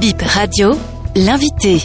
Bip Radio, l'invité.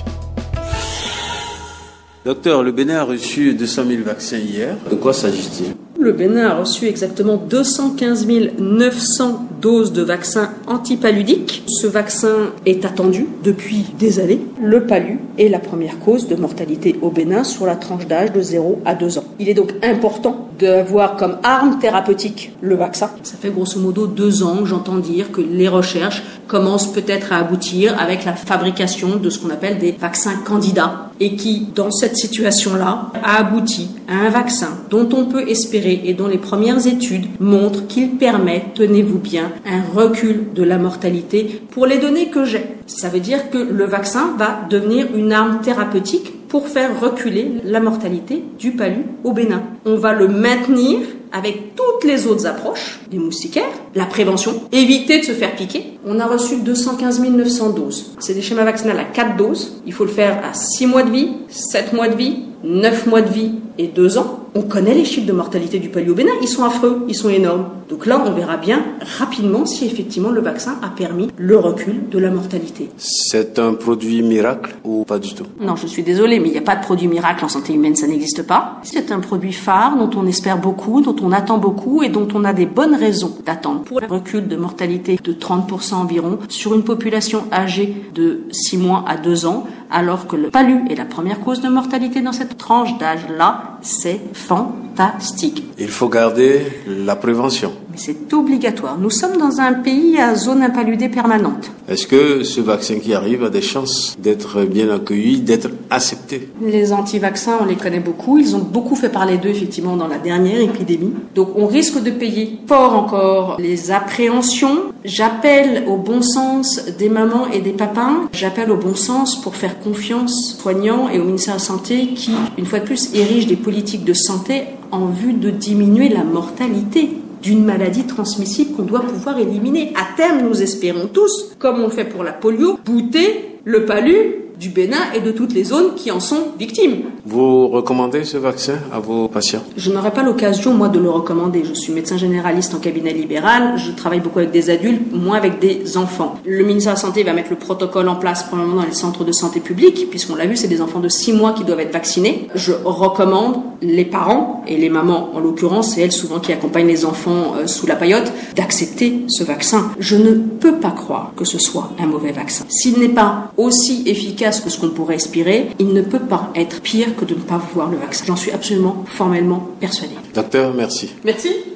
Docteur, le Bénin a reçu 200 000 vaccins hier. De quoi s'agit-il? Le Bénin a reçu exactement 215 900 doses de vaccins antipaludiques. Ce vaccin est attendu depuis des années. Le palu est la première cause de mortalité au Bénin sur la tranche d'âge de 0 à 2 ans. Il est donc important d'avoir comme arme thérapeutique le vaccin. Ça fait grosso modo deux ans que j'entends dire que les recherches commencent peut-être à aboutir avec la fabrication de ce qu'on appelle des vaccins candidats et qui, dans cette situation-là, a abouti à un vaccin dont on peut espérer et dont les premières études montrent qu'il permet, tenez-vous bien, un recul de la mortalité pour les données que j'ai. Ça veut dire que le vaccin va devenir une arme thérapeutique pour faire reculer la mortalité du palu au Bénin. On va le maintenir avec toutes les autres approches, des moustiquaires, la prévention, éviter de se faire piquer. On a reçu 215 900 doses. C'est des schémas vaccinaux à 4 doses. Il faut le faire à 6 mois de vie, 7 mois de vie, 9 mois de vie et 2 ans. On connaît les chiffres de mortalité du palu au Bénin, ils sont affreux, ils sont énormes. Donc là, on verra bien rapidement si effectivement le vaccin a permis le recul de la mortalité. C'est un produit miracle ou pas du tout? Non, je suis désolée, mais il n'y a pas de produit miracle en santé humaine, ça n'existe pas. C'est un produit phare dont on espère beaucoup, dont on attend beaucoup et dont on a des bonnes raisons d'attendre pour un recul de mortalité de 30% environ sur une population âgée de 6 mois à 2 ans, alors que le palu est la première cause de mortalité dans cette tranche d'âge-là, c'est fantastique. Il faut garder la prévention. Mais c'est obligatoire. Nous sommes dans un pays à zone impaludée permanente. Est-ce que ce vaccin qui arrive a des chances d'être bien accueilli, d'être accepté? Les anti-vaccins, on les connaît beaucoup. Ils ont beaucoup fait parler d'eux, effectivement, dans la dernière épidémie. Donc on risque de payer fort encore les appréhensions. J'appelle au bon sens des mamans et des papas. J'appelle au bon sens pour faire confiance aux soignants et au ministère de la Santé qui, une fois de plus, érige des politiques de santé en vue de diminuer la mortalité d'une maladie transmissible qu'on doit pouvoir éliminer. À terme, nous espérons tous, comme on fait pour la polio, bouter le palu du Bénin et de toutes les zones qui en sont victimes. Vous recommandez ce vaccin à vos patients? Je n'aurai pas l'occasion, moi, de le recommander. Je suis médecin généraliste en cabinet libéral. Je travaille beaucoup avec des adultes, moins avec des enfants. Le ministère de la Santé va mettre le protocole en place probablement dans les centres de santé publique, puisqu'on l'a vu, c'est des enfants de 6 mois qui doivent être vaccinés. Je recommande les parents, et les mamans en l'occurrence, c'est elles souvent qui accompagnent les enfants euh, sous la paillote, d'accepter ce vaccin. Je ne peux pas croire que ce soit un mauvais vaccin. S'il n'est pas aussi efficace que ce qu'on pourrait espérer, il ne peut pas être pire que de ne pas voir le vaccin. J'en suis absolument formellement persuadée. Docteur, merci. Merci.